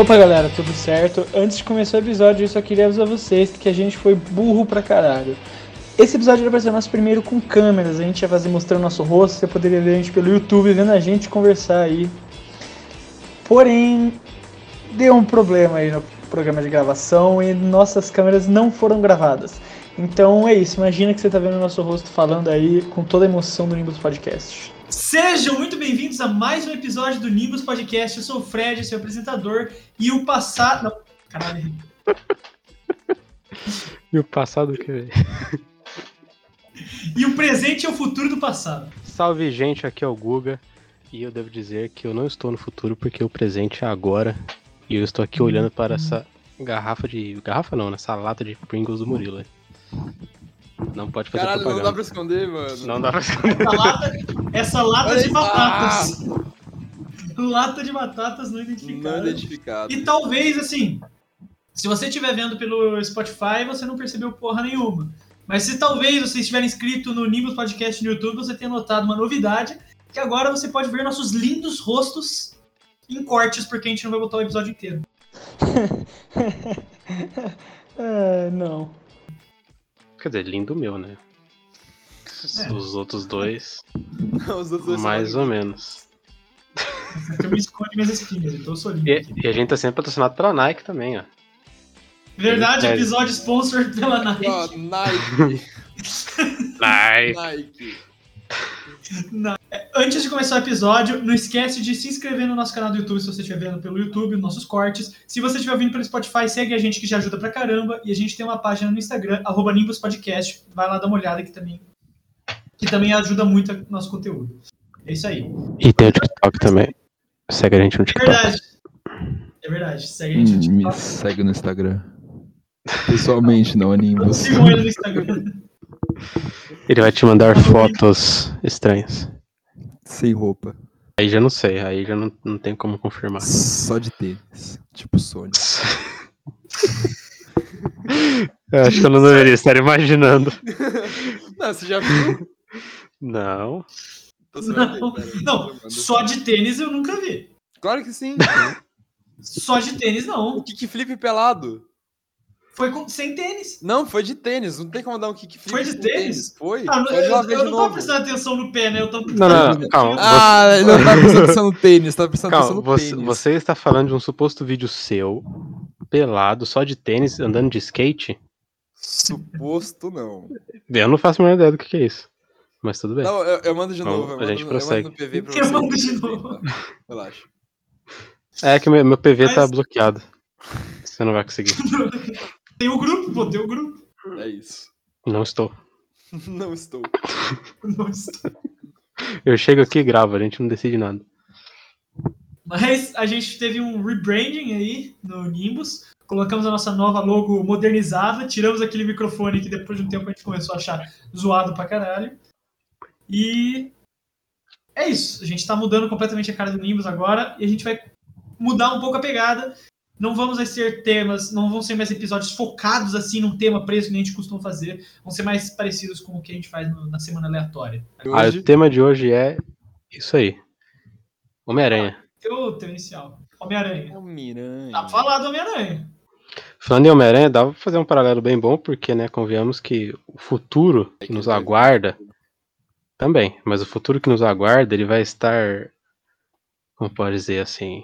Opa galera, tudo certo? Antes de começar o episódio, eu só queria avisar vocês que a gente foi burro pra caralho. Esse episódio vai ser nosso primeiro com câmeras, a gente ia fazer mostrando nosso rosto, você poderia ver a gente pelo YouTube, vendo a gente conversar aí. Porém, deu um problema aí no programa de gravação e nossas câmeras não foram gravadas. Então é isso, imagina que você tá vendo o nosso rosto falando aí com toda a emoção do Nimbus Podcast. Sejam muito bem-vindos a mais um episódio do Nimbus Podcast. Eu sou o Fred, seu apresentador, e o passado. Não, caralho. E o passado que. E o presente é o futuro do passado. Salve, gente, aqui é o Guga. E eu devo dizer que eu não estou no futuro porque o presente é agora. E eu estou aqui olhando para essa garrafa de. Garrafa não, nessa lata de Pringles do Murilo. Não pode fazer Caralho, não propaganda. dá pra esconder, mano. Não dá pra esconder. Essa lata, essa lata de batatas. Lata de batatas não Não identificada. identificado. E talvez, assim, se você estiver vendo pelo Spotify, você não percebeu porra nenhuma. Mas se talvez você estiver inscrito no Nimbus Podcast no YouTube, você tenha notado uma novidade, que agora você pode ver nossos lindos rostos em cortes, porque a gente não vai botar o episódio inteiro. é, não. Quer dizer, lindo o meu, né? É. Os outros dois, Os outros dois mais ou menos. Eu me esconde minhas espinhas, então eu sou lindo. E, e a gente tá sendo patrocinado pela Nike também, ó. Verdade, É. episódio sponsor pela Nike. Ó, Nike. Nike! Nike. Antes de começar o episódio, não esquece de se inscrever no nosso canal do YouTube se você estiver vendo pelo YouTube, nossos cortes. Se você estiver ouvindo pelo Spotify, segue a gente que já ajuda pra caramba. E a gente tem uma página no Instagram, arroba Nimbus Podcast. Vai lá dar uma olhada que também, que também ajuda muito o nosso conteúdo. É isso aí. E tem o TikTok também. Segue a gente no É TikTok. verdade. É verdade. Segue a gente no Hum, me TikTok. segue no Instagram. Pessoalmente, não Nimbus. Sigam ele no Instagram. Ele vai te mandar fotos estranhas. Sem roupa. Aí já não sei, aí já não, não tem como confirmar. Só de tênis. Tipo Sony. Eu acho que eu não deveria estar imaginando. Não, você já viu? Não. Então Não, cara. não, só de tênis eu nunca vi. Claro que sim. Só de tênis O não. kickflip pelado. Foi com- sem tênis. Não, foi de tênis. Não tem como dar um kickflip Foi de com tênis? Foi. Ah, eu, eu, eu não novo. prestando atenção no pé, né? Eu tava Não, não, não, calma. Ah, ele não tá prestando atenção no tênis, tá prestando atenção Calma, no você, tênis. você está falando de um suposto vídeo seu, pelado, só de tênis, andando de skate? Suposto não. Eu não faço a menor ideia do que, que é isso. Mas tudo bem. Não, eu, eu mando de Então, novo. Eu a mando, gente eu prossegue. mando no PV pra Eu você. mando de novo. Relaxa. É que meu, meu PV tá Mas- bloqueado. Você não vai conseguir. Tem o grupo, pô, tem o grupo. É isso. Não estou. Não estou. Nossa. Eu chego aqui e gravo, a gente não decide nada. Mas a gente teve um rebranding aí no Nimbus. Colocamos a nossa nova logo modernizada. Tiramos aquele microfone que depois de um tempo a gente começou a achar zoado pra caralho. E é isso. A gente tá mudando completamente a cara do Nimbus agora. E a gente vai mudar um pouco a pegada. Não vamos mais ter temas, não vão ser mais episódios focados assim num tema preso que nem a gente costuma fazer. Vão ser mais parecidos com o que a gente faz no- na semana aleatória. Ah, Hoje, o tema de hoje é isso aí. Homem-Aranha. Teu, teu inicial. Homem-Aranha. o Miranha. Tá falado Homem-Aranha. Falando em Homem-Aranha, dá pra fazer um paralelo bem bom, porque, né, convenhamos que o futuro que nos aguarda também, mas o futuro que nos aguarda, ele vai estar, como pode dizer assim,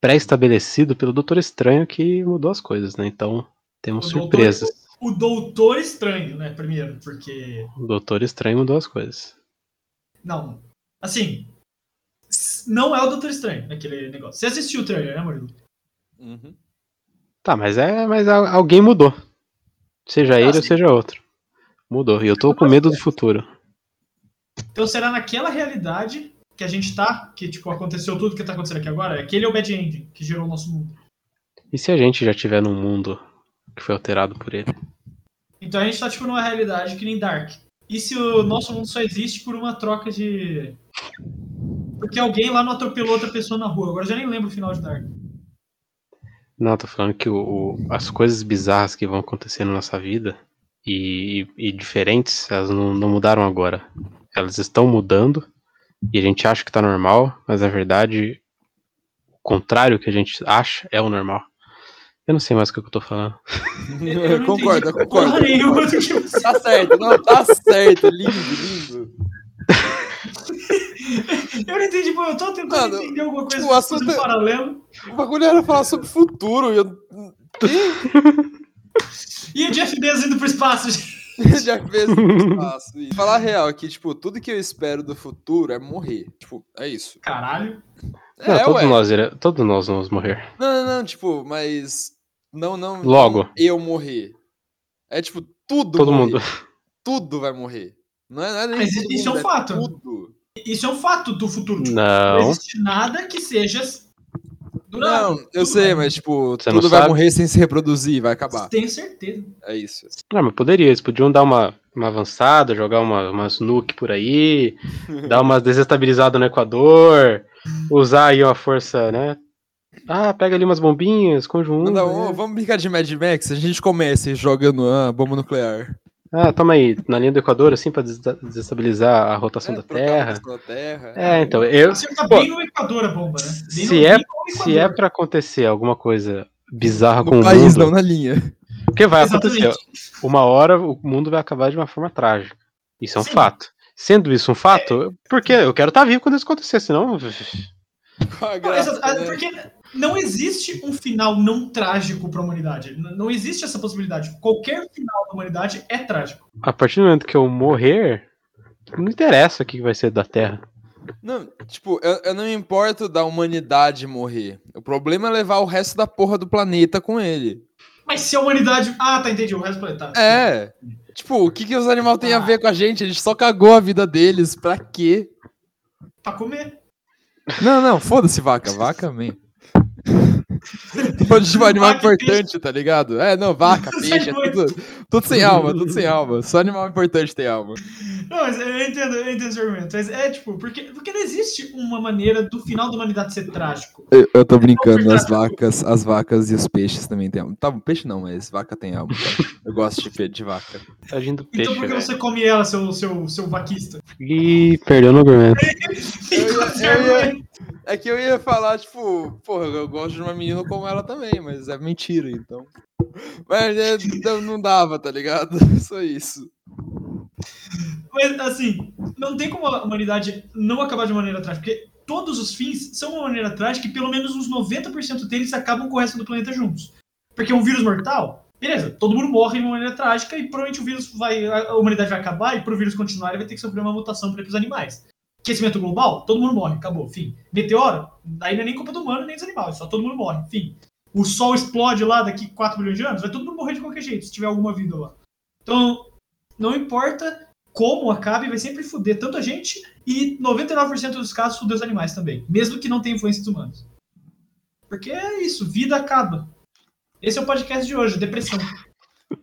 pré-estabelecido pelo Doutor Estranho que mudou as coisas, né? Então, temos O Doutor- surpresas. O Doutor Estranho, né? Primeiro, porque. O Doutor Estranho mudou as coisas. Não. Assim. Não é o Doutor Estranho naquele negócio. Você assistiu o trailer, né, Murilo? Uhum. Tá, mas é, mas alguém mudou. Seja Ah, ele ou sim. seja outro. Mudou. E eu tô com medo do futuro. Então será naquela realidade que a gente tá, que tipo, aconteceu tudo que tá acontecendo aqui agora? Aquele é o Bad Ending que gerou o nosso mundo. E se a gente já tiver num mundo que foi alterado por ele? Então a gente tá tipo numa realidade que nem Dark. E se o nosso mundo só existe por uma troca de. Porque alguém lá não atropelou outra pessoa na rua. Agora eu já nem lembro o final de Dark. Não, tô falando que o, o- as coisas bizarras que vão acontecer na nossa vida e, e diferentes, elas não, não mudaram agora. Elas estão mudando e a gente acha que tá normal, mas na verdade o contrário que a gente acha é o normal. Eu não sei mais o que eu tô falando. Eu não concordo, eu concordo. Tá certo, não, tá certo. Lindo, lindo. Eu não entendi, pô, eu tô tentando Mano, entender alguma coisa o assunto é- paralelo. O bagulho era falar sobre o futuro. e Eu... E o Jeff Bezos indo pro espaço, gente. Já fez no espaço. E falar a real aqui, tipo, tudo que eu espero do futuro é morrer. Tipo, é isso. Caralho. Não, É, todos, ué. nós, todos nós vamos morrer. Não, não, não, tipo, mas. Não, não. Logo. não eu morrer. É tipo, tudo. Todo morrer. mundo. Tudo vai morrer. Não é, não é nem Mas todo isso é um mundo, fato. Tudo. Isso é um fato do futuro. Tipo, não Não. existe nada que seja do nada. Não, eu Tudo sei, vai- mas tipo, Você tudo vai sabe? morrer sem se reproduzir, vai acabar. Tenho certeza. É isso. Não, mas poderia. Eles podiam dar uma, uma avançada, jogar uma, umas nuke por aí, dar umas desestabilizadas no Equador, usar aí uma força, né? Ah, pega ali umas bombinhas, conjunto. Um, vamos brincar de Mad Max? A gente começa jogando a bomba nuclear. Ah, toma aí, na linha do Equador, assim, pra des- desestabilizar a rotação É, da trocar a Terra. rotação da Terra. É, então, eu. Acertar Pô, bem no Equador a bomba, né? Bem Se é, se é pra acontecer alguma coisa bizarra com No o país, mundo, não na linha. o que vai Exatamente. acontecer? Uma hora o mundo vai acabar de uma forma trágica. Isso é um Sim. fato. Sendo isso um fato, por quê? Eu quero estar vivo quando isso acontecer, senão. Graça, né? Porque não existe um final não trágico pra humanidade. N- Não existe essa possibilidade. Qualquer final da humanidade é trágico. A partir do momento que eu morrer, não interessa o que vai ser da Terra. Não, tipo, eu, eu não me importo da humanidade morrer. O problema é levar o resto da porra do planeta com ele. Mas se a humanidade. Ah, tá, entendi. O resto do planeta. É. Tipo, o que, que os animais têm a ver com a gente? A gente só cagou a vida deles. Pra quê? Pra comer. Não, não, foda-se vaca. Vaca, man. Tipo, animal importante, tá ligado? É, não, vaca, peixe, é tudo, tudo sem alma, tudo sem alma. Só animal importante tem alma. Não, mas eu entendo, eu entendo esse argumento. Mas é tipo, porque, porque não existe uma maneira do final da humanidade ser trágico. Eu, eu tô brincando, as vacas, as vacas e os peixes também têm alma. Tá, peixe não, mas vaca tem alma. Eu gosto de, pe- de vaca. Tadinho do peixe, Então por que velho. você come ela, seu, seu, seu vaquista? Ih, perdeu no argumento. É que eu ia falar, tipo, porra, eu gosto de uma menina como ela também, mas é mentira, então. Mas é, não- não dava, tá ligado? Só isso. Mas, assim, não tem como a humanidade não acabar de maneira trágica, porque todos os fins são uma maneira trágica e pelo menos uns 90% deles acabam com o resto do planeta juntos. Porque um vírus mortal, beleza, todo mundo morre de uma maneira trágica e provavelmente o vírus vai. a humanidade vai acabar e pro vírus continuar ele vai ter que sofrer uma mutação para os animais. Aquecimento global, todo mundo morre, acabou, fim. Meteoro, daí não é nem culpa do humano nem dos animais, só todo mundo morre, fim. O sol explode lá daqui 4 milhões de anos, vai todo mundo morrer de qualquer jeito, se tiver alguma vida lá. Então, não importa como acabe, vai sempre fuder tanto a gente e 99% dos casos fuder os animais também, mesmo que não tenha influência dos humanos. Porque é isso, vida acaba. Esse é o podcast de hoje, depressão.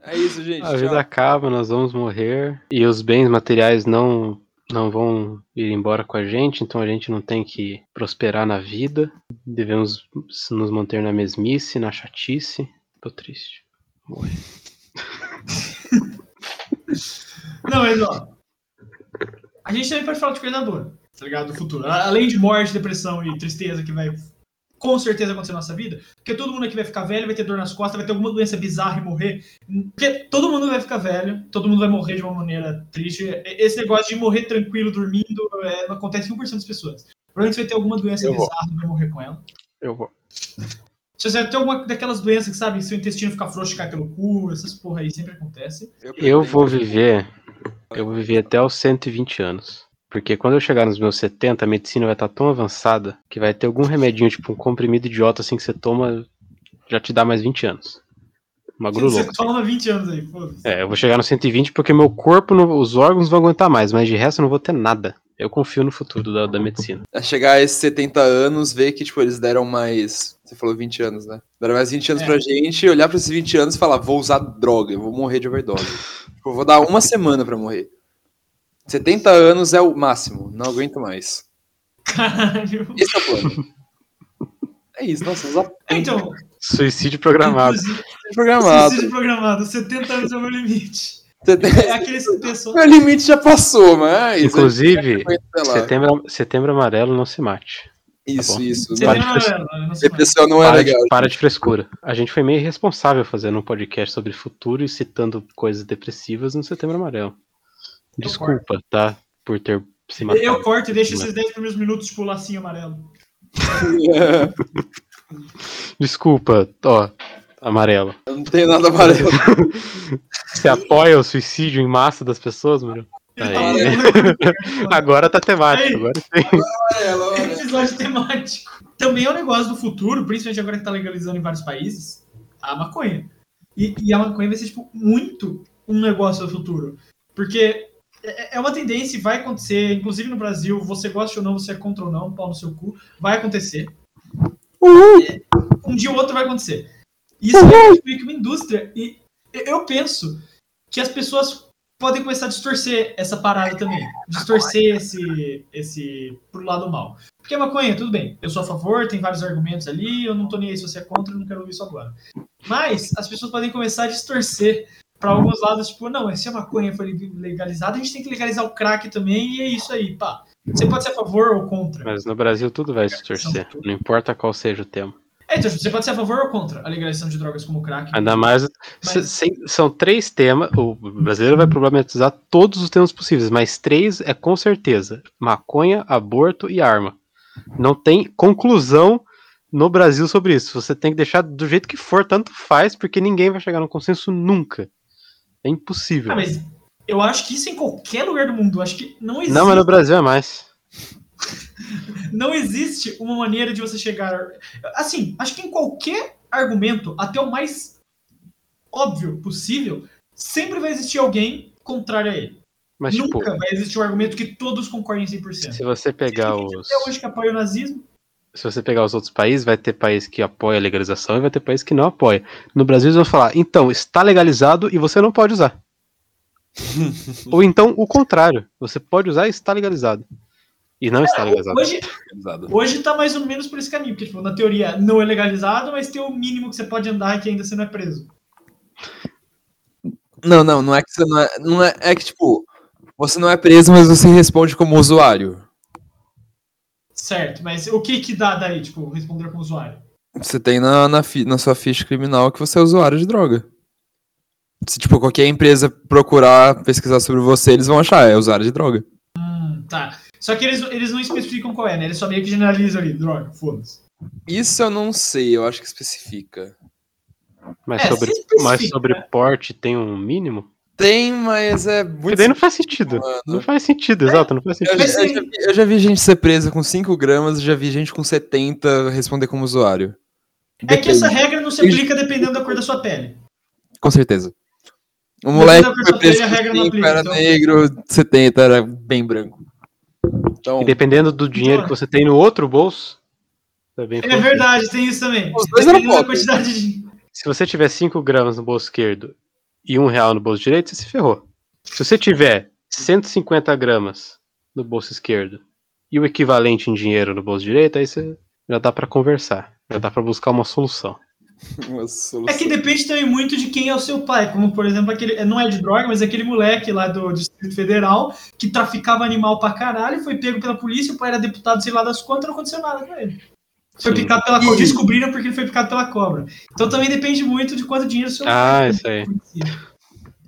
É isso, gente. A tchau. vida acaba, nós vamos morrer. E os bens materiais não, não vão ir embora com a gente, então a gente não tem que prosperar na vida. Devemos nos manter na mesmice, na chatice. Tô triste. Morrer. Não, mas ó. A gente também pode falar de coisa boa, tá ligado? Do futuro. Além de morte, depressão e tristeza que vai com certeza acontecer na nossa vida, porque todo mundo aqui vai ficar velho, vai ter dor nas costas, vai ter alguma doença bizarra e morrer. Porque todo mundo vai ficar velho, todo mundo vai morrer de uma maneira triste. Esse negócio de morrer tranquilo, dormindo, é, não acontece com 1% das pessoas. Provavelmente você vai ter alguma doença Eu vou. bizarra e vai morrer com ela. Eu vou. Se você vai ter alguma daquelas doenças que, sabe, seu intestino fica frouxo e cai pelo cu, essas porra aí sempre acontece. Eu pretendo- vou viver. Eu vou viver até os 120 anos. Porque quando eu chegar nos meus 70, a medicina vai estar tão avançada que vai ter algum remedinho, tipo um comprimido idiota assim que você toma, já te dá mais 20 anos. Uma Você louco. toma 20 anos aí, foda-se. É, eu vou chegar no 120 porque meu corpo, os órgãos vão aguentar mais, mas de resto eu não vou ter nada. Eu confio no futuro da, da medicina. É chegar a esses 70 anos, ver que, tipo, eles deram mais. Você falou 20 anos, né? Deram mais 20 anos É. pra gente, olhar pra esses 20 anos e falar, vou usar droga, eu vou morrer de overdose. tipo, vou dar uma semana pra morrer. 70 anos é o máximo, não aguento mais. Caralho. Esse é o plano. É isso, nossa, os apontos Então, Suicídio programado. inclusive, programados. suicídio programado, 70 anos é o meu limite. É. Meu limite já passou, mas. Inclusive, Sei lá. setembro, setembro amarelo não se mate. Isso, bom. isso. Pode tem fres-. Depressão não é para, legal. de, para de frescura. A gente foi meio irresponsável fazendo um podcast sobre futuro e citando coisas depressivas no setembro amarelo. Desculpa, tá? Por ter se matado. Eu corto e deixo esses 10 primeiros minutos tipo lacinho amarelo. Desculpa, ó, amarelo. Eu não tenho nada amarelo. Você apoia o suicídio em massa das pessoas, mano? Tá morrendo. Agora tá temático, agora sim. amarelo, olha. episódio temático. Também é um negócio do futuro, principalmente agora que tá legalizando em vários países, a maconha. E, e a maconha vai ser, tipo, muito um negócio do futuro. Porque é é uma tendência e vai acontecer, inclusive no Brasil, você gosta ou não, você é contra ou não, pau no seu cu, vai acontecer. É, Um dia ou outro vai acontecer. Isso é meio que uma indústria. E eu penso que as pessoas podem começar a distorcer essa parada também. Distorcer esse, esse pro lado mal. Porque a maconha, tudo bem, eu sou a favor, tem vários argumentos ali, eu não tô nem aí se você é contra, eu não quero ouvir isso agora. Mas as pessoas podem começar a distorcer para alguns lados, tipo, não, se a maconha foi legalizada, a gente tem que legalizar o crack também, e é isso aí, pá. Você pode ser a favor ou contra. Mas no Brasil tudo vai se torcer. Não importa qual seja o tema. É, então, você pode ser a favor ou contra a legalização de drogas como crack. Ainda mais. Mas- se- sem- são três temas. O brasileiro vai problematizar todos os temas possíveis, mas três é com certeza: maconha, aborto e arma. Não tem conclusão no Brasil sobre isso. Você tem que deixar do jeito que for, tanto faz, porque ninguém vai chegar num consenso nunca. É impossível. Ah, mas eu acho que isso em qualquer lugar do mundo. Eu acho que não existe. Não, mas no Brasil é mais. Não existe uma maneira de você chegar. Assim, acho que em qualquer argumento, até o mais óbvio possível, sempre vai existir alguém contrário a ele. Mas, tipo, Nunca vai existir um argumento que todos concordem 100%. se você pegar os. Até hoje que apoia o nazismo. se você pegar os outros países, vai ter país que apoia a legalização e vai ter país que não apoia. No Brasil eles vão falar, então, está legalizado e você não pode usar. Ou então o contrário, você pode usar e está legalizado. E não está legalizado. Hoje, hoje tá mais ou menos por esse caminho, porque tipo, na teoria não é legalizado, mas tem o mínimo que você pode andar que ainda você não é preso. Não, não, não é que você não é. Não é, é que, tipo, você não é preso, mas você responde como usuário. Certo, mas o que que dá daí, tipo, responder como usuário? Você tem na, na, fi- na sua ficha criminal que você é usuário de droga. Se, tipo, qualquer empresa procurar pesquisar sobre você, eles vão achar, é usuário de droga. Hum, tá. Só que eles, eles não especificam qual é, né? Eles só meio que generalizam ali, droga, foda-se. Isso eu não sei, eu acho que especifica. Mas É, sobre, mas sobre né? porte tem um mínimo? Tem, mas é Porque muito. daí não faz sentido. mano. Não faz sentido, exato, não faz Eu, sentido. já- eu já vi, eu já vi gente ser presa com 5 gramas, já vi gente com 70 responder como usuário. É que essa Depende, regra não se aplica dependendo da cor da sua pele. Com certeza. O moleque foi preso a com regra não 5, aplica, era então- negro, 70 era bem branco. Então, E dependendo do dinheiro que você tem no outro bolso, também É funciona. verdade, tem isso também. Os dois eram quantidade de. Se você tiver 5 gramas no bolso esquerdo e um real no bolso direito, você se ferrou. Se você tiver 150 gramas no bolso esquerdo e o equivalente em dinheiro no bolso direito, aí você já dá pra conversar. Já dá pra buscar uma solução. uma É que depende também muito de quem é o seu pai. Como, por exemplo, aquele. Não é de droga, mas aquele moleque lá do Distrito Federal que traficava animal pra caralho, foi pego pela polícia, o pai era deputado, sei lá das quantas, não aconteceu nada com ele. Foi Sim. picado pela cobra. Descobriram porque ele foi picado pela cobra. Então também depende muito de quanto dinheiro o seu Ah, pai isso aí.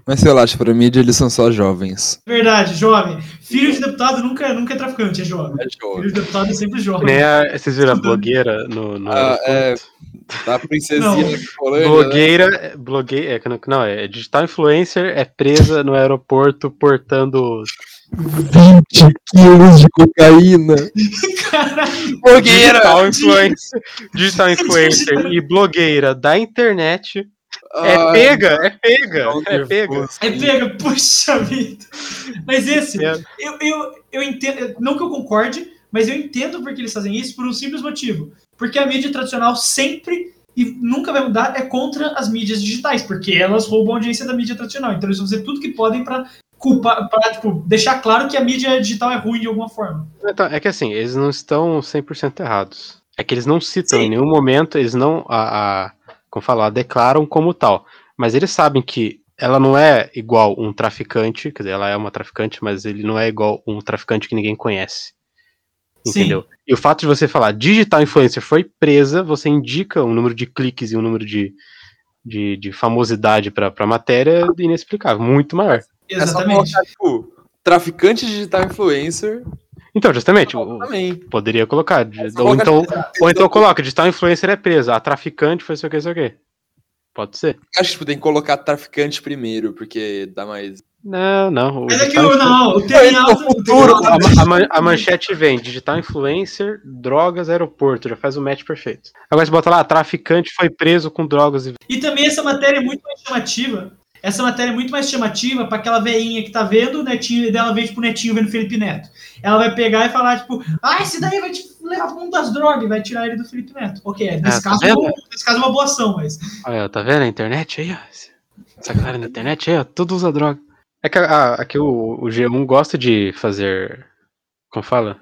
Mas sei lá, acho que pra mídia eles são só jovens. Verdade, jovem. Filho de deputado nunca, nunca é traficante, é jovem. É jovem. Filho de deputado é sempre jovem. Nem a, vocês viram a blogueira no, no Ah, é. Da princesinha Não. da Colônia, né? Blogueira, blogueira, é, não- não, é digital influencer, é presa no aeroporto portando 20 quilos de cocaína. Caralho. Blogueira! digital influencer, digital influencer e blogueira da internet. É Ai, pega, é pega, é pega. É pega, puxa vida. Mas esse, É. eu, eu, eu entendo, não que eu concorde, mas eu entendo porque eles fazem isso por um simples motivo. Porque a mídia tradicional sempre e nunca vai mudar é contra as mídias digitais, porque elas roubam a audiência da mídia tradicional. Então eles vão fazer tudo que podem para culpar, pra, tipo, deixar claro que a mídia digital é ruim de alguma forma. Então, é que assim, eles não estão 100% errados. É que eles não citam Sim. em nenhum momento, eles não, a, a, como falar, declaram como tal. Mas eles sabem que ela não é igual um traficante, quer dizer, ela é uma traficante, mas ele não é igual um traficante que ninguém conhece. Sim. Entendeu? E o fato de você falar digital influencer foi presa, você indica um número de cliques e um número de, de, de famosidade pra, pra matéria inexplicável, muito maior. É só Exatamente. colocar, tipo, traficante digital influencer Então, justamente, também. poderia colocar. de- só ou, colocar então, ou então coloca, digital influencer é presa, a traficante foi sei o que, sei o que. Pode ser. Acho que tem que colocar traficante primeiro, porque dá mais. Não, não. o Mas é que o, influ- não, o Aí, tem no alto, o futuro, A, ma- a man- a manchete vem, digital influencer, drogas, aeroporto, já faz o match perfeito. Agora você bota lá, traficante foi preso com drogas e E também essa matéria é muito mais chamativa. Essa matéria é muito mais chamativa para aquela veinha que tá vendo o netinho dela vê tipo o netinho vendo Felipe Neto. Ela vai pegar e falar, tipo, ah, esse daí vai te levar pro mundo das drogas e vai tirar ele do Felipe Neto. Ok, nesse, Ah, tá caso, nesse caso é uma boa ação, mas. Olha, tá vendo a internet aí, ó? Essa galera na internet aí, ó, tudo usa droga. É que a- aqui o, o G1 gosta de fazer. Como fala?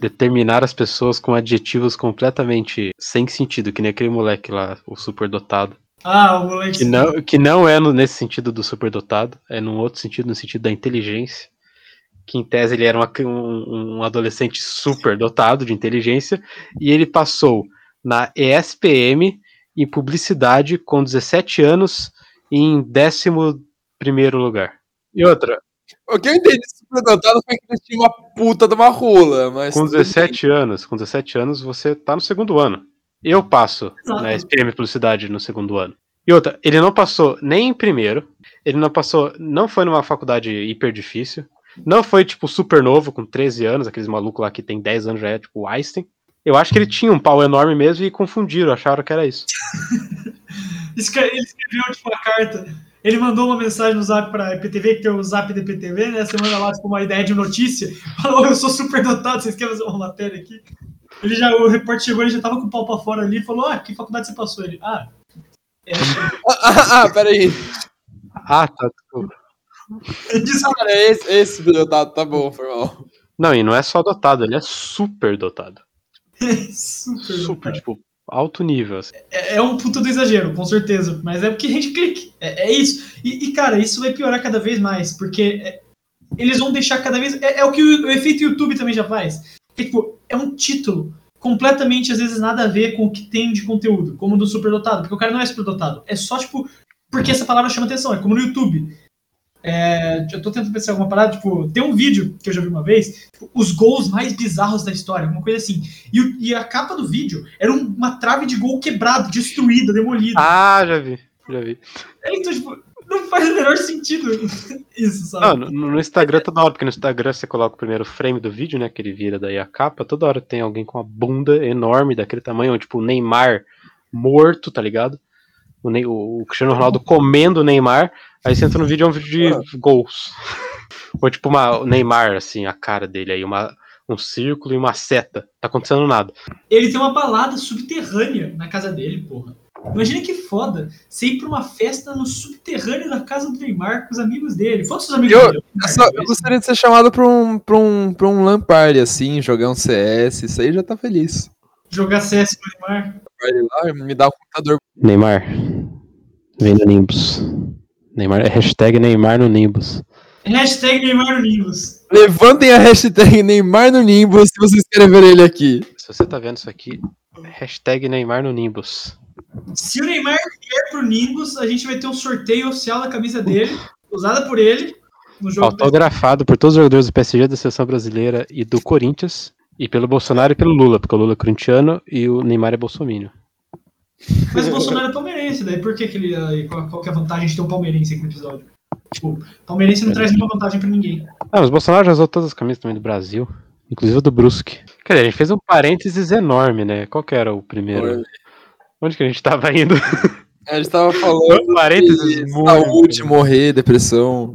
Determinar as pessoas com adjetivos completamente sem sentido, que nem aquele moleque lá, o superdotado. Ah, o moleque. Que não, que não é no- nesse sentido do superdotado, é num outro sentido, no sentido da inteligência. Que em tese ele era uma- um, um adolescente superdotado de inteligência, e ele passou na ESPM em publicidade com 17 anos em 11 lugar. E outra, O que eu entendi de superdotado foi que ele tinha uma puta de uma rola, mas. com tudo bem. 17 anos, com 17 anos você tá no segundo ano. Eu passo Exato. na SPM Publicidade no segundo ano. E outra, ele não passou nem em primeiro, ele não passou, não foi numa faculdade hiper difícil, não foi tipo super novo, com 13 anos, aqueles malucos lá que tem 10 anos já é tipo Einstein. Eu acho que ele tinha um pau enorme mesmo e confundiram, acharam que era isso. Ele escreveu tipo uma carta. Ele mandou uma mensagem no zap pra IPTV, que tem o zap da IPTV, né? Manda lá tipo, uma ideia de notícia. Falou, eu sou super dotado, vocês querem fazer uma matéria aqui? Ele já, o repórter chegou, ele já tava com o pau pra fora ali e falou: Ah, que faculdade você passou? Ele, ah, é. Ah, ah, ah, peraí. Ah, tá. desculpa. Desculpa. Cara, esse, esse superdotado tá bom, foi mal. Não, e não é só dotado, ele é super dotado. super. Super, dotado. tipo, alto nível. assim. É, é um puta do exagero, com certeza. Mas é porque a gente clique. É, é isso. E, e, cara, isso vai piorar cada vez mais, porque é, eles vão deixar cada vez. É, é o que o, o efeito YouTube também já faz. Tipo, é um título completamente, às vezes, nada a ver com o que tem de conteúdo, como do superdotado, porque o cara não é superdotado. É só, tipo, porque essa palavra chama atenção. É como no YouTube. É, eu tô tentando pensar alguma parada, tipo, tem um vídeo que eu já vi uma vez, tipo, os gols mais bizarros da história, alguma coisa assim. E, e a capa do vídeo era um- uma trave de gol quebrado, destruída, demolida. Ah, já vi, já vi. É, Então, tipo, não faz o menor sentido isso, Não, sabe? no, no Instagram toda hora, porque no Instagram você coloca o primeiro frame do vídeo, né? Que ele vira daí a capa, toda hora tem alguém com uma bunda enorme daquele tamanho, tipo o Neymar morto, tá ligado? O, Ney- o, o Cristiano Ronaldo comendo o Neymar, aí você entra no vídeo é um vídeo de gols. Ou tipo uma, o Neymar, assim, a cara dele aí, uma, um círculo e uma seta. Tá acontecendo nada. Ele tem uma balada subterrânea na casa dele, porra. Imagina que foda você ir pra uma festa no subterrâneo da casa do Neymar com os amigos dele. Foda-se os amigos Eu- dele. Eu, só- eu gostaria de ser chamado pra um, pra um, pra um LAN party, assim, jogar um CS, isso aí já tá feliz. Jogar CS com o Neymar. Lá, me dá o computador. Neymar, vem no Nimbus. Neymar, hashtag Neymar no Nimbus. Hashtag Neymar no Nimbus. Levantem a hashtag Neymar no Nimbus se vocês querem ver ele aqui. Se você tá vendo isso aqui, hashtag Neymar no Nimbus. Se o Neymar vier pro Nimbus, a gente vai ter um sorteio oficial da camisa dele, usada por ele, no jogo. Autografado por todos os jogadores do PSG, da seleção brasileira e do Corinthians. E pelo Bolsonaro e pelo Lula, porque o Lula é corintiano e o Neymar é bolsominion. Mas o Bolsonaro é palmeirense, daí por que, que ele. aí, Qual, qual que é a vantagem de ter um palmeirense aqui no episódio? Tipo, palmeirense não traz nenhuma vantagem pra ninguém. Ah, mas o Bolsonaro já usou todas as camisas também do Brasil, inclusive a do Brusque. Quer dizer, a gente fez um parênteses enorme, né? Qual que era o primeiro? Onde que a gente tava indo? A gente tava falando Um parênteses de muito. saúde, morrer, depressão.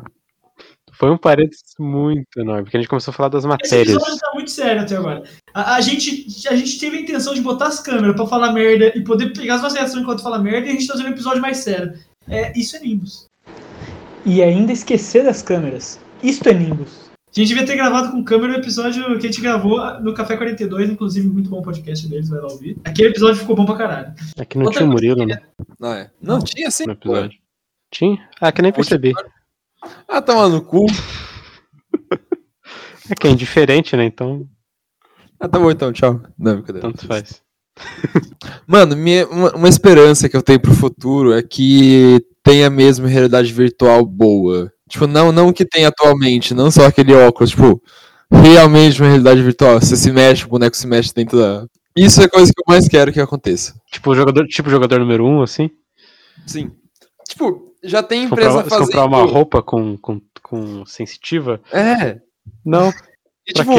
Foi um parênteses muito enorme, porque a gente começou a falar das Esse matérias. episódio tá muito sério até agora. A, a gente, a gente teve a intenção de botar as câmeras pra falar merda e poder pegar as nossas reações enquanto fala merda e a gente tá fazendo um episódio mais sério. É, isso é Nimbus. e ainda esquecer das câmeras. Isto é Nimbus. A gente devia ter gravado com câmera o episódio que a gente gravou no Café 42, inclusive muito bom o podcast deles, vai lá ouvir. Aquele episódio ficou bom pra caralho. É que não Outra tinha o Murilo né, Não, é. Não, tinha sim. no pô. episódio. Tinha? Ah, que nem percebi. Ah, toma no cu. É que é indiferente, né? Então, Ah, tá bom então, tchau. Não, brincadeira. tanto faz. Mano, minha, uma, uma esperança que eu tenho pro futuro é que tenha mesmo realidade virtual boa. Tipo, não, não que tem atualmente, não só aquele óculos, tipo, realmente uma realidade virtual. Você se mexe, o boneco se mexe dentro da. Isso é a coisa que eu mais quero que aconteça. Tipo, jogador, tipo jogador número um, assim. Sim. Tipo, já tem comprar, empresa se fazendo. comprar uma roupa com, com, com sensitiva. É. Não. E, Pra tipo,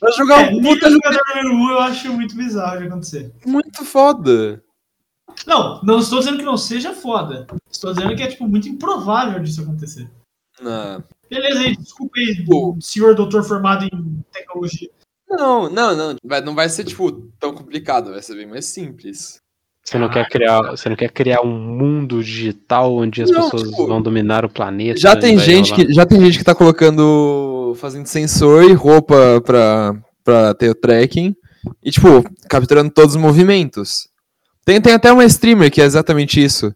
pra jogar É, um puta jogador número 1 eu acho muito bizarro de acontecer. muito foda. Não, não estou dizendo que não seja foda. Estou dizendo que é, tipo, muito improvável disso acontecer. Não. Beleza aí, desculpa aí, Pô. senhor doutor formado em tecnologia. Não, não, não. Vai, não vai ser, tipo, tão complicado, vai ser bem mais simples. Você não quer criar, você não quer criar um mundo digital onde as Não, pessoas tipo, vão dominar o planeta. Já tem gente rolar- que já tem gente que tá colocando fazendo sensor e roupa pra, pra ter o tracking e tipo capturando todos os movimentos. Tem, tem até uma streamer que é exatamente isso.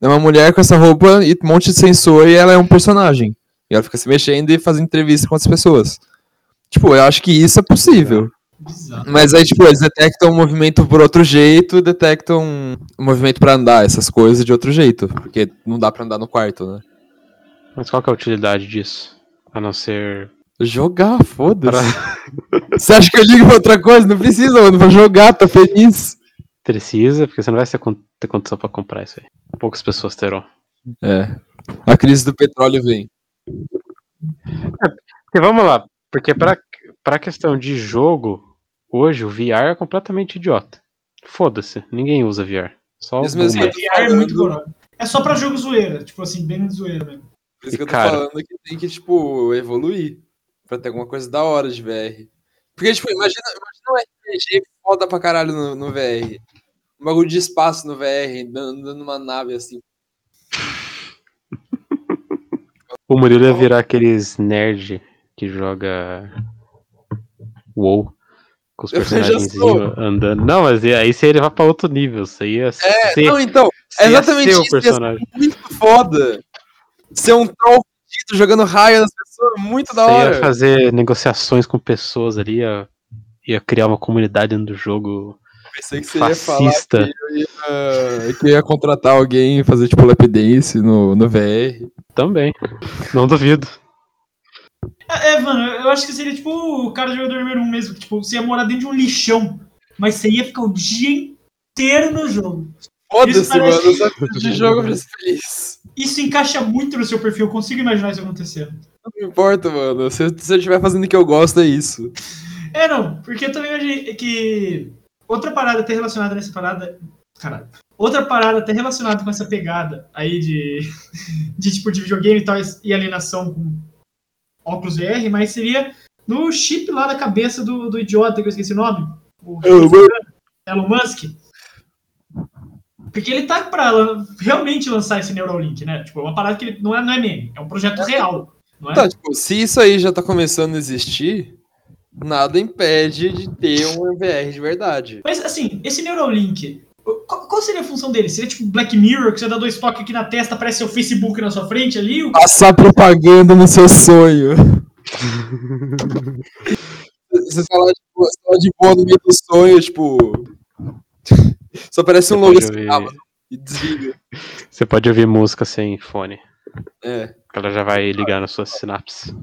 É uma mulher com essa roupa e um monte de sensor e ela é um personagem. E ela fica se mexendo e fazendo entrevista com as pessoas. Tipo, eu acho que isso é possível. Bizarro. Mas aí, tipo, eles detectam o movimento por outro jeito, detectam o movimento pra andar, essas coisas de outro jeito. Porque não dá pra andar no quarto, né? Mas qual que é a utilidade disso? A não ser. Jogar, foda-se. Você acha que eu ligo pra outra coisa? Não precisa, mano. Pra jogar, tô feliz. Precisa, porque você não vai ter con- ter condição pra comprar isso aí. Poucas pessoas terão. É. A crise do petróleo vem. Porque vamos lá, porque pra, pra questão de jogo, hoje o VR é completamente idiota. Foda-se, ninguém usa VR. Só mesmo boomer. que VR é muito coroa. É só pra jogo zoeira, tipo assim, bem zoeira mesmo. Por isso que eu tô Cara. falando que tem que, tipo, evoluir. Pra ter alguma coisa da hora de VR. Porque, tipo, imagina, imagina um RPG foda pra caralho no, no VR. Um bagulho de espaço no VR, andando numa nave assim. O Murilo ia virar aqueles nerd que joga WoW com os Eu personagens andando. Não, mas aí você ia pra outro nível. Você ia É, ser, não, então, é exatamente isso. personagem. muito foda. Ser um troll fudido jogando raio nas pessoas, muito da Você hora. ia fazer negociações com pessoas ali, ia, ia criar uma comunidade dentro do jogo Pensei que você ia falar fascista. que eu ia, que eu ia contratar alguém e fazer tipo lap dance no, no VR. Também. Não duvido. É, é, mano, eu acho que seria tipo o cara do jogador número 1 mesmo. que, Tipo, você ia morar dentro de um lixão, mas você ia ficar o dia inteiro no jogo. Foda-se, parece- mano. Só de jogo pra ser feliz. Isso encaixa muito no seu perfil, eu consigo imaginar isso acontecendo. Não importa, mano. Se, se eu estiver fazendo o que eu gosto, é isso. É, não, porque eu também imaginei que outra parada até relacionada nessa parada. Caralho. Outra parada até relacionada com essa pegada aí de, de tipo de videogame e tal, e alienação com óculos VR, mas seria no chip lá da cabeça do, do idiota que eu esqueci o nome. O Elon Elon Musk. Porque ele tá pra lan- realmente lançar esse Neuralink, né? Tipo, é uma parada que ele- não é, não é meme, é um projeto real. Não é? Tá, tipo, se isso aí já tá começando a existir, nada impede de ter um VR de verdade. Mas assim, esse Neuralink, qual, qual seria a função dele? Seria tipo Black Mirror, que você dá dois toques aqui na testa, aparece seu Facebook na sua frente ali? O- Passar propaganda no seu sonho. Você fala, tipo, você fala de boa no meio do sonho, tipo. Só parece um logo ouvir- e desliga. Você pode ouvir música sem fone. É. Ela já vai ligar nas suas sinapses.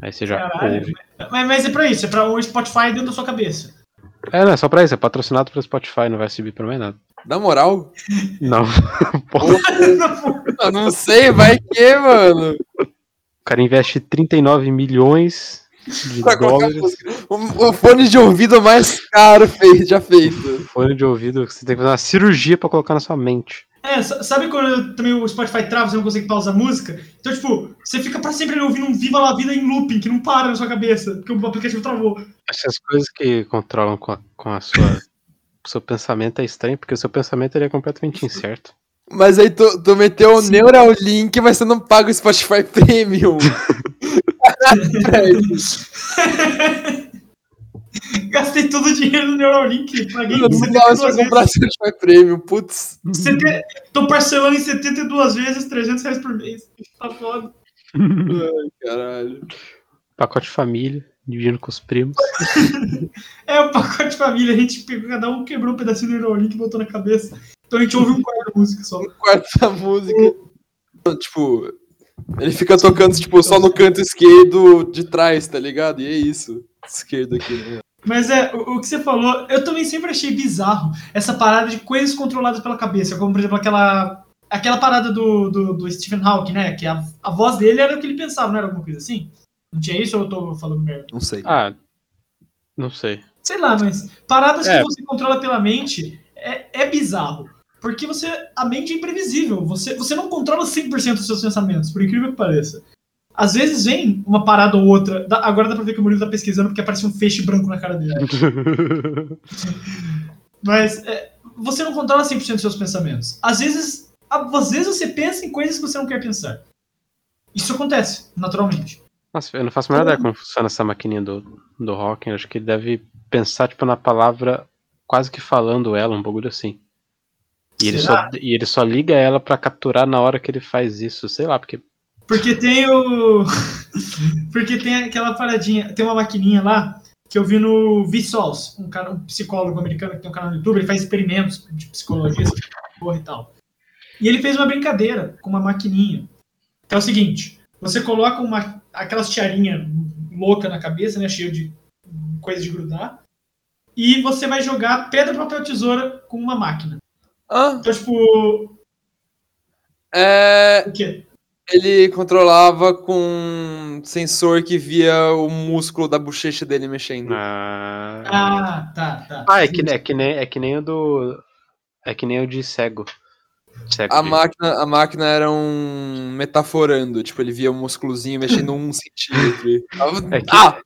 Aí você já Caralho. ouve. Mas, mas é pra isso, é pra o Spotify dentro da sua cabeça. É, não, é só pra isso. É patrocinado pelo Spotify, não vai subir pra mais nada. Na moral, Não. Não sei, vai que, mano. o cara investe 39 milhões de Pra dólares. O, o fone de ouvido mais caro feito, já feito. Fone de ouvido, que você tem que fazer uma cirurgia pra colocar na sua mente. É, sa- sabe quando também o Spotify trava, você não consegue pausar a música? Então, tipo, você fica pra sempre ali ouvindo um Viva La Vida em looping, que não para na sua cabeça, porque o aplicativo travou. Essas coisas que controlam com a, com a sua. o seu pensamento é estranho, porque o seu pensamento ele é completamente incerto. Mas aí tu, tu meteu o Neuralink, mas você não paga o Spotify Premium. Gastei todo o dinheiro no Neuralink. Paguei não dava pra 72 comprar. Spotify Premium, putz. Sete- Tô parcelando em 72 vezes, 300 reais por mês. Tá foda. Ai, caralho. Pacote família, dividindo com os primos. É o pacote de família, a gente pegou, cada um quebrou um pedacinho do Neuralink e botou na cabeça. Então a gente ouve um quarto da música só. Um quarto da música. Tipo, ele fica tocando, tipo, só no canto esquerdo de trás, tá ligado? E é isso. Esquerdo aqui, né? Mas é, o, o que você falou, eu também sempre achei bizarro essa parada de coisas controladas pela cabeça, como por exemplo aquela aquela parada do, do, do Stephen Hawking, né? Que a, a voz dele era o que ele pensava, não era alguma coisa assim? Não tinha isso ou eu tô falando merda? Não sei. Ah, não sei. Sei lá, mas paradas É. que você controla pela mente é, é bizarro. Porque você. A mente é imprevisível. Você, você não controla 100% dos seus pensamentos, por incrível que pareça. Às vezes vem uma parada ou outra. agora dá pra ver que o Murilo tá pesquisando porque aparece um feixe branco na cara dele. Mas é, você não controla 100% dos seus pensamentos. Às vezes, a- às vezes você pensa em coisas que você não quer pensar. Isso acontece, naturalmente. Nossa, eu não faço a menor ideia como funciona essa maquininha do, do Hawking. Acho que ele deve pensar, tipo, na palavra quase que falando ela, um bagulho assim. E ele, só, e ele só liga ela pra capturar na hora que ele faz isso. Sei lá, porque. Porque tem o. Porque tem aquela paradinha. Tem uma maquininha lá que eu vi no Vsauce, um, cara, um psicólogo americano que tem um canal no YouTube, ele faz experimentos de psicologia, essa porra e tal. E ele fez uma brincadeira com uma maquininha. Que é o seguinte: você coloca uma, aquelas tiarinha louca na cabeça, né? Cheia de coisa de grudar. E você vai jogar pedra, papel, tesoura com uma máquina. Ah, Então, tipo. é. O quê? Ele controlava com um sensor que via o músculo da bochecha dele mexendo. Ah, Ah, tá, tá. ah é, que, é, que nem, é que nem o do. É que nem o de cego. Cego A de- máquina, a máquina era um metaforando, tipo, ele via o músculozinho mexendo um centímetro. e- É que, Ah!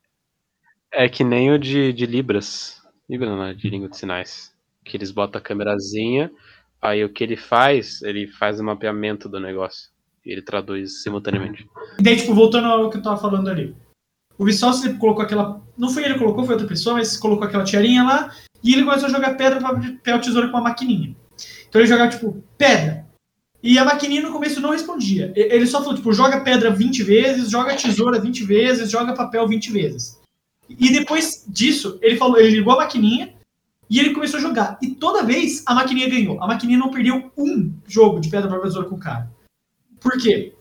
é que nem o de, de Libras. Libras não, é de língua de sinais. Que eles botam a câmerazinha, aí o que ele faz, ele faz o mapeamento do negócio. Ele traduz simultaneamente. E daí, tipo, voltando ao que eu tava falando ali. O ele colocou aquela. Não foi ele que colocou, foi outra pessoa, mas colocou aquela tiarinha lá. E ele começou a jogar pedra, papel, tesoura com a maquininha. Então ele jogava, tipo, pedra. E a maquininha no começo não respondia. Ele só falou, tipo, joga pedra 20 vezes, joga tesoura 20 vezes, joga papel 20 vezes. E depois disso, ele falou, ele ligou a maquininha e ele começou a jogar. E toda vez a maquininha ganhou. A maquininha não perdeu um jogo de pedra, papel, tesoura com o cara. Por quê?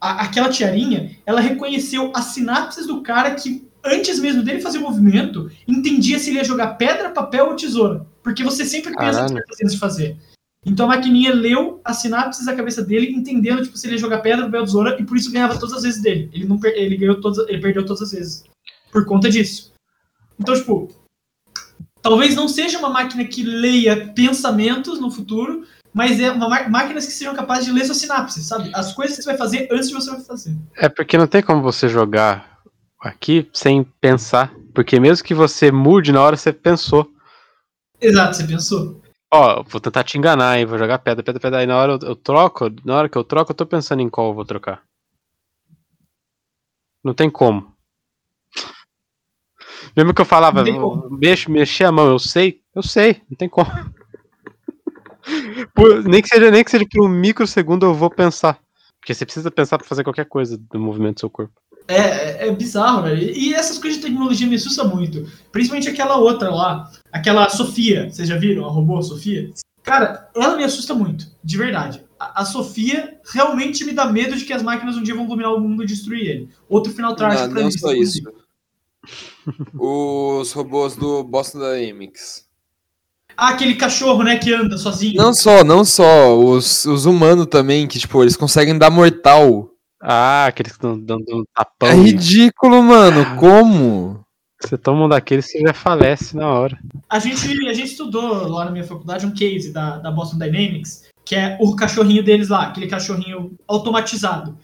A- aquela tiarinha, ela reconheceu as sinapses do cara que, antes mesmo dele fazer o movimento, entendia se ele ia jogar pedra, papel ou tesoura. Porque você sempre pensa no que você fazer. Então a maquininha leu as sinapses da cabeça dele, entendendo tipo, se ele ia jogar pedra, papel, tesoura, e por isso ganhava todas as vezes dele. Ele, não ele, ganhou todas, ele perdeu todas as vezes. Por conta disso. Então, tipo, talvez não seja uma máquina que leia pensamentos no futuro, mas é máquinas que sejam capazes de ler suas sinapses, sabe? As coisas que você vai fazer antes de você fazer. É porque não tem como você jogar aqui sem pensar. Porque mesmo que você mude na hora, você pensou. Exato, você pensou. Ó, vou tentar te enganar, hein? Vou jogar pedra, pedra, pedra. Aí na hora eu, eu troco, na hora que eu troco, eu tô pensando em qual eu vou trocar. Não tem como. Mesmo que eu falava, mexe, mexer a mão, eu sei, eu sei, não tem como. Por- nem, que seja, nem que seja por um microsegundo eu vou pensar. Porque você precisa pensar pra fazer qualquer coisa do movimento do seu corpo. É, é, é bizarro, velho. E essas coisas de tecnologia me assustam muito. Principalmente aquela outra lá, aquela Sofia. Vocês já viram a robô Sofia? Cara, ela me assusta muito, de verdade. A, a Sofia realmente me dá medo de que as máquinas um dia vão dominar o mundo e destruir ele. Outro final trágico Não, pra não mim, só isso. Os robôs do Boston Dynamics. Ah, aquele cachorro, né, que anda sozinho. Não só, não só. Os, os humanos também, que, tipo, eles conseguem dar mortal. Ah, aqueles que estão dando um tapão. É ridículo, mano. Como? Você toma um daqueles você já falece na hora. A gente, a gente estudou lá na minha faculdade um case da, da Boston Dynamics, que é o cachorrinho deles lá, aquele cachorrinho automatizado.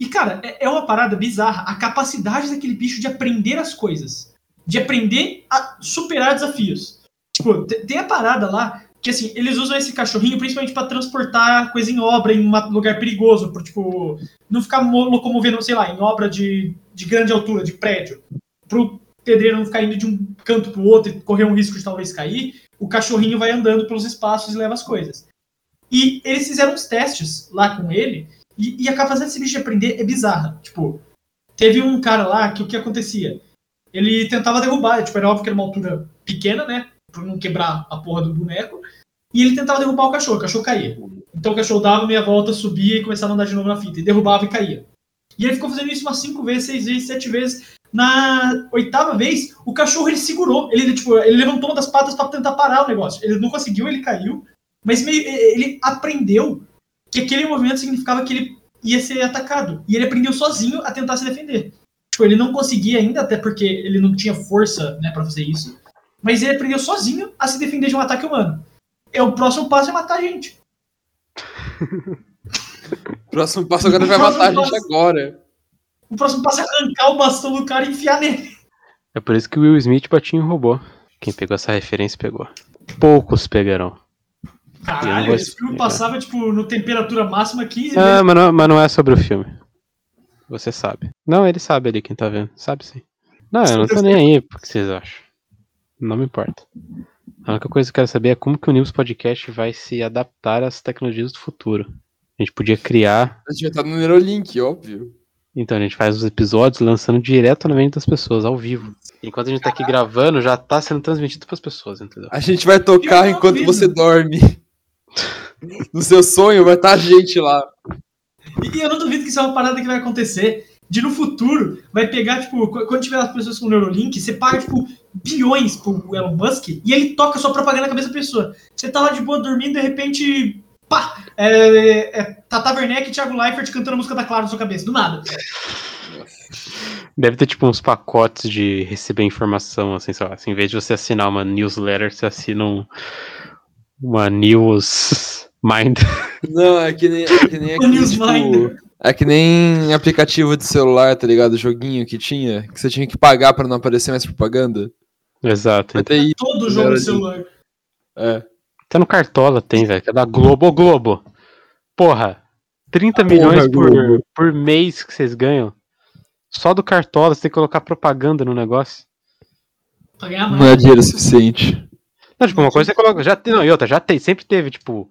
E, cara, é, é uma parada bizarra a capacidade daquele bicho de aprender as coisas. De aprender a superar desafios. Tipo, te- tem a parada lá que assim, eles usam esse cachorrinho principalmente pra transportar coisa em obra, em um lugar perigoso, por tipo, não ficar mo- locomovendo, sei lá, em obra de, de grande altura, de prédio. Pro pedreiro não ficar indo de um canto pro outro e correr um risco de talvez cair, o cachorrinho vai andando pelos espaços e leva as coisas. E eles fizeram uns testes lá com ele, e, e a capacidade desse bicho de aprender é bizarra. Tipo, teve um cara lá que o que acontecia? Ele tentava derrubar, tipo, era óbvio que era uma altura pequena, né? Pra não quebrar a porra do boneco. E ele tentava derrubar o cachorro, o cachorro caía. Então o cachorro dava meia volta, subia e começava a andar de novo na fita. E derrubava e caía. E ele ficou fazendo isso umas cinco vezes, seis vezes, sete vezes. Na oitava vez, o cachorro ele segurou. Ele, tipo, ele levantou uma das patas para tentar parar o negócio. Ele não conseguiu, ele caiu. Mas meio, ele aprendeu que aquele movimento significava que ele ia ser atacado. E ele aprendeu sozinho a tentar se defender. Tipo, ele não conseguia ainda, até porque ele não tinha força né, para fazer isso. Mas ele aprendeu sozinho a se defender de um ataque humano. É o próximo passo é matar a gente. Próximo passo agora vai matar a gente passo. agora. O próximo passo é arrancar o bastão do cara e enfiar nele. É por isso que o Will Smith batia em robô. Quem pegou essa referência pegou. Poucos pegarão. Caralho, esse filme passava, tipo, no temperatura máxima 15 Ah, mas não, mas não é sobre o filme. Você sabe. Não, ele sabe ali, quem tá vendo. Sabe sim. Não, eu não tô nem aí pro que vocês acham. Não me importa. A única coisa que eu quero saber é como que o News Podcast vai se adaptar às tecnologias do futuro. A gente podia criar. A gente vai estar no Neurolink, óbvio. Então a gente faz os episódios lançando direto na mente das pessoas, ao vivo. Enquanto a gente tá aqui gravando, já tá sendo transmitido pras pessoas, entendeu? A gente vai tocar enquanto você dorme. No seu sonho vai estar a gente lá. E eu não duvido que isso é uma parada que vai acontecer. De no futuro, vai pegar, tipo, qu- quando tiver as pessoas com Neurolink, você paga, tipo, bilhões pro Elon Musk e ele toca sua propaganda na cabeça da pessoa. Você tá lá de boa dormindo, de repente, pá! É, é Tata Werneck e Thiago Leifert cantando a música da Clara na sua cabeça, do nada. Deve ter tipo uns pacotes de receber informação, assim, sei lá. Assim, em vez de você assinar uma newsletter, você assina um, uma news mind. Não, é que nem, é que nem aquele, Newsminder. tipo, É que nem aplicativo de celular, tá ligado? Joguinho que tinha, que você tinha que pagar pra não aparecer mais propaganda. Exato. Ter isso. Todo jogo do celular. É. Até no Cartola tem, velho, que é da Globo. Ô, Globo! Porra! 30 milhões por, Globo. por mês que vocês ganham. Só do Cartola, você tem que colocar propaganda no negócio. Não é dinheiro suficiente. Não, tipo, uma coisa você coloca. Já tem, não, e outra, já tem, sempre teve, tipo,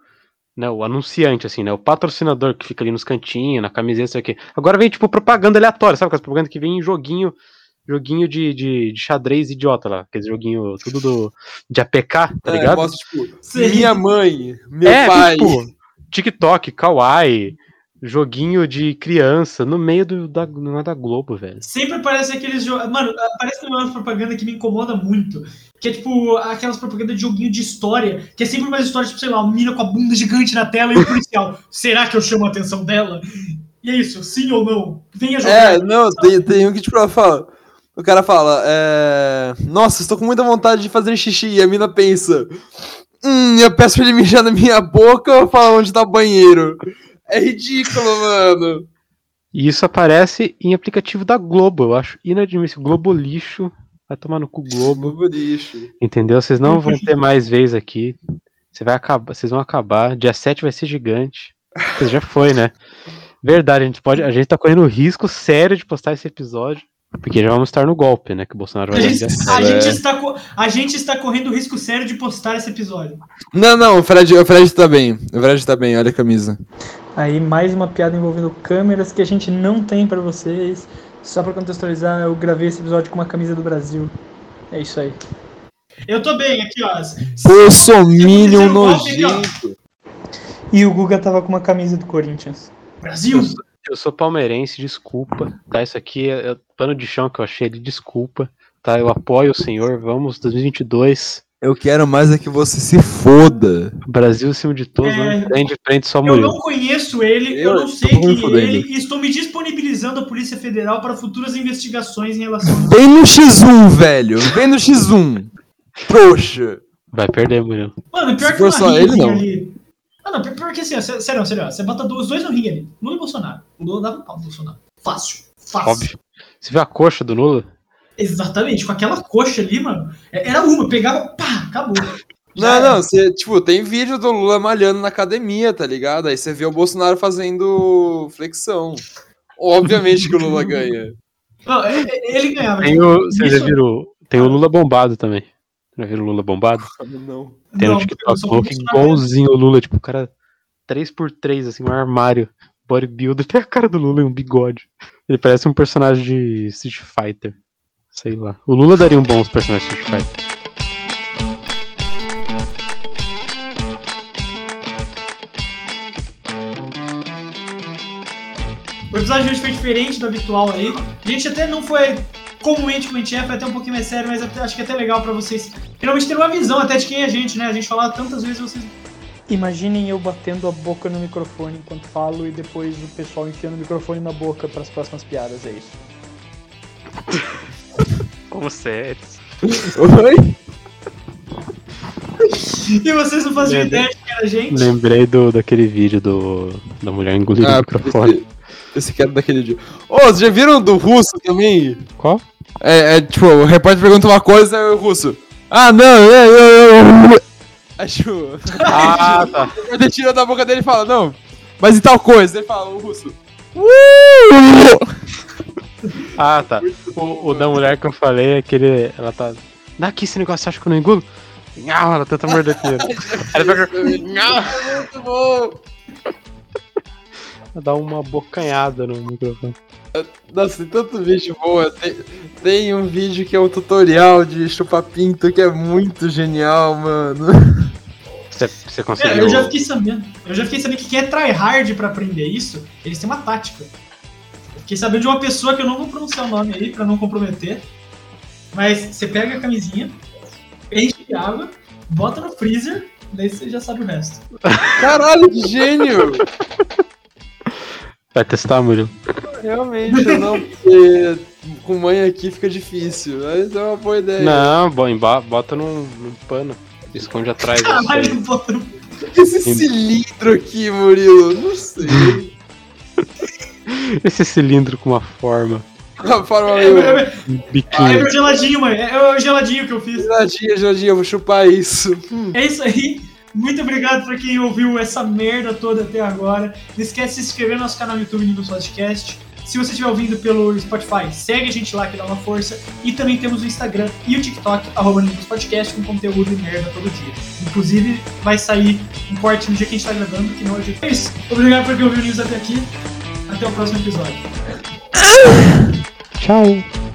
né, o anunciante, assim, né? O patrocinador que fica ali nos cantinhos, na camiseta, sei o quê. Agora vem, tipo, propaganda aleatória, sabe? Aquelas propaganda que vem em joguinho. Joguinho de, de, de xadrez idiota lá. Aquele joguinho tudo do, de APK, tá É, ligado? mostra, tipo, minha mãe, meu é, pai. tipo, TikTok, Kawaii, joguinho de criança, no meio do, da, não é da Globo, velho. Sempre aparece aqueles jogos. Mano, aparece também uma propaganda que me incomoda muito. Que é tipo aquelas propagandas de joguinho de história, que é sempre uma história, tipo, sei lá, uma mina com a bunda gigante na tela e o policial. Será que eu chamo a atenção dela? E é isso, sim ou não? Venha jogar. É, não, tem, tem um que tipo, fala. O cara fala, é... Nossa, estou com muita vontade de fazer xixi. E a mina pensa, hum, eu peço pra ele mijar na minha boca ou fala onde tá o banheiro? É ridículo, mano. E isso aparece em aplicativo da Globo, eu acho inadmissível. Globo lixo, vai tomar no cu Globo, Bobo lixo. entendeu? Vocês não vão ter mais vez aqui. Você vai acabar, vocês vão acabar. Dia 7 vai ser gigante. Você já foi, né? Verdade, a gente pode, a gente tá correndo risco sério de postar esse episódio, porque já vamos estar no golpe, né, que o Bolsonaro vai A gente, a, 7. gente está, a gente está correndo risco sério de postar esse episódio. Não, não, o Fred, o Fred tá bem. O Fred tá bem, olha a camisa. Aí mais uma piada envolvendo câmeras que a gente não tem pra vocês. Só pra contextualizar, eu gravei esse episódio com uma camisa do Brasil. É isso aí. Eu tô bem aqui, ó. Bolsominion um nojento. E o Guga tava com uma camisa do Corinthians. Brasil! Eu sou palmeirense, desculpa, tá? Isso aqui é, é pano de chão que eu achei ele, desculpa, tá? Eu apoio o senhor, vamos, 2022, Eu quero mais é que você se foda. Brasil acima de todos, É. não prende, prende só Eu Murilo. não conheço ele, eu, Eu não sei quem é ele e estou me disponibilizando à Polícia Federal para futuras investigações em relação a Vem no X1, velho. Vem no X1. Trouxa. Vai perder, Murilo. Mano, pior Se que for só ele, não. ali. Ah, não, pior pior que assim, ó, sé- sério, sério, ó, você bota os dois no ringue ali. Lula e Bolsonaro. O Lula dava um pau no Bolsonaro. Fácil. Fácil. Óbvio. Você viu a coxa do Lula? Exatamente, com aquela coxa ali, mano. é- Era uma, pegava, pá, acabou. Não, não, você, tipo, tem vídeo do Lula malhando na academia, tá ligado? Aí você vê o Bolsonaro fazendo flexão. Obviamente que o Lula ganha. Não, é- é- ele ganhava. Tem o, vocês já viram? Tem o Lula bombado também. Já viram o Lula bombado? Não. Tem eu TikTok Bolsonaro. igualzinho o Lula, tipo, o cara 3x3, assim, um armário. Bodybuilder, tem a cara do Lula e um bigode. Ele parece um personagem de Street Fighter. Sei lá. O Lula daria um bom personagem de Street Fighter. O episódio de hoje foi diferente do habitual aí. A gente até não foi comumente como a gente é, foi até um pouquinho mais sério, mas até- acho que é até legal pra vocês finalmente terem uma visão até de quem é a gente, né? A gente falava tantas vezes vocês. Imaginem eu batendo a boca no microfone enquanto falo e depois o pessoal enfiando o microfone na boca para as próximas piadas, é isso. Como sério? Oi? E vocês não faziam ideia de quem era a gente. Lembrei do, daquele vídeo do, da mulher engolindo o Ah, microfone. esse, esse que era daquele dia. Ô, vocês já viram do russo também? Qual? É, é, tipo, o repórter pergunta uma coisa e o russo. Ah, não, é, é, é. Acho. Ah, tá. O repórter tira da boca dele e fala, não. Mas e tal coisa? Ele fala, o russo. "Uh!" Ah, tá. O, o da mulher que eu falei é aquele. Ela tá. Dá aqui esse negócio, você acha que eu não engulo? Não, ela tenta morder primeiro. Aí Ela pega. Não! É muito bom. Dá uma bocanhada no microfone. Nossa, tem tanto vídeo bom. Tem, tem um vídeo que é um tutorial de chupar pinto que é muito genial, mano. Você, você É, conseguiu. eu já fiquei sabendo. Eu já fiquei sabendo que quem é tryhard pra aprender isso, eles têm uma tática. Fiquei sabendo de uma pessoa que eu não vou pronunciar o nome aí pra não comprometer. Mas você pega a camisinha, enche de água, bota no freezer, daí você já sabe o resto. Caralho, que gênio! Vai testar, Murilo? Realmente, eu não, porque com mãe aqui fica difícil. Mas é uma boa ideia. Não, bota num, num pano. Esconde atrás. Caralho, bota no Esse cilindro aqui, Murilo, não sei. Esse cilindro com uma forma. A forma É, meio. é, um é biquinho. meu geladinho, mãe. É, é o geladinho que eu fiz. Geladinha, geladinha, eu vou chupar isso. É isso aí. Muito obrigado pra quem ouviu essa merda toda até agora. Não esquece de se inscrever no nosso canal no YouTube Nível Podcast. Se você estiver ouvindo pelo Spotify, segue a gente lá que dá uma força. E também temos o Instagram e o TikTok, arroba Podcast, com conteúdo e merda todo dia. Inclusive, vai sair um corte no dia que a gente tá gravando, que não é o dia. É isso. Obrigado por quem ouviu o News até aqui. Até o próximo episódio. Tchau.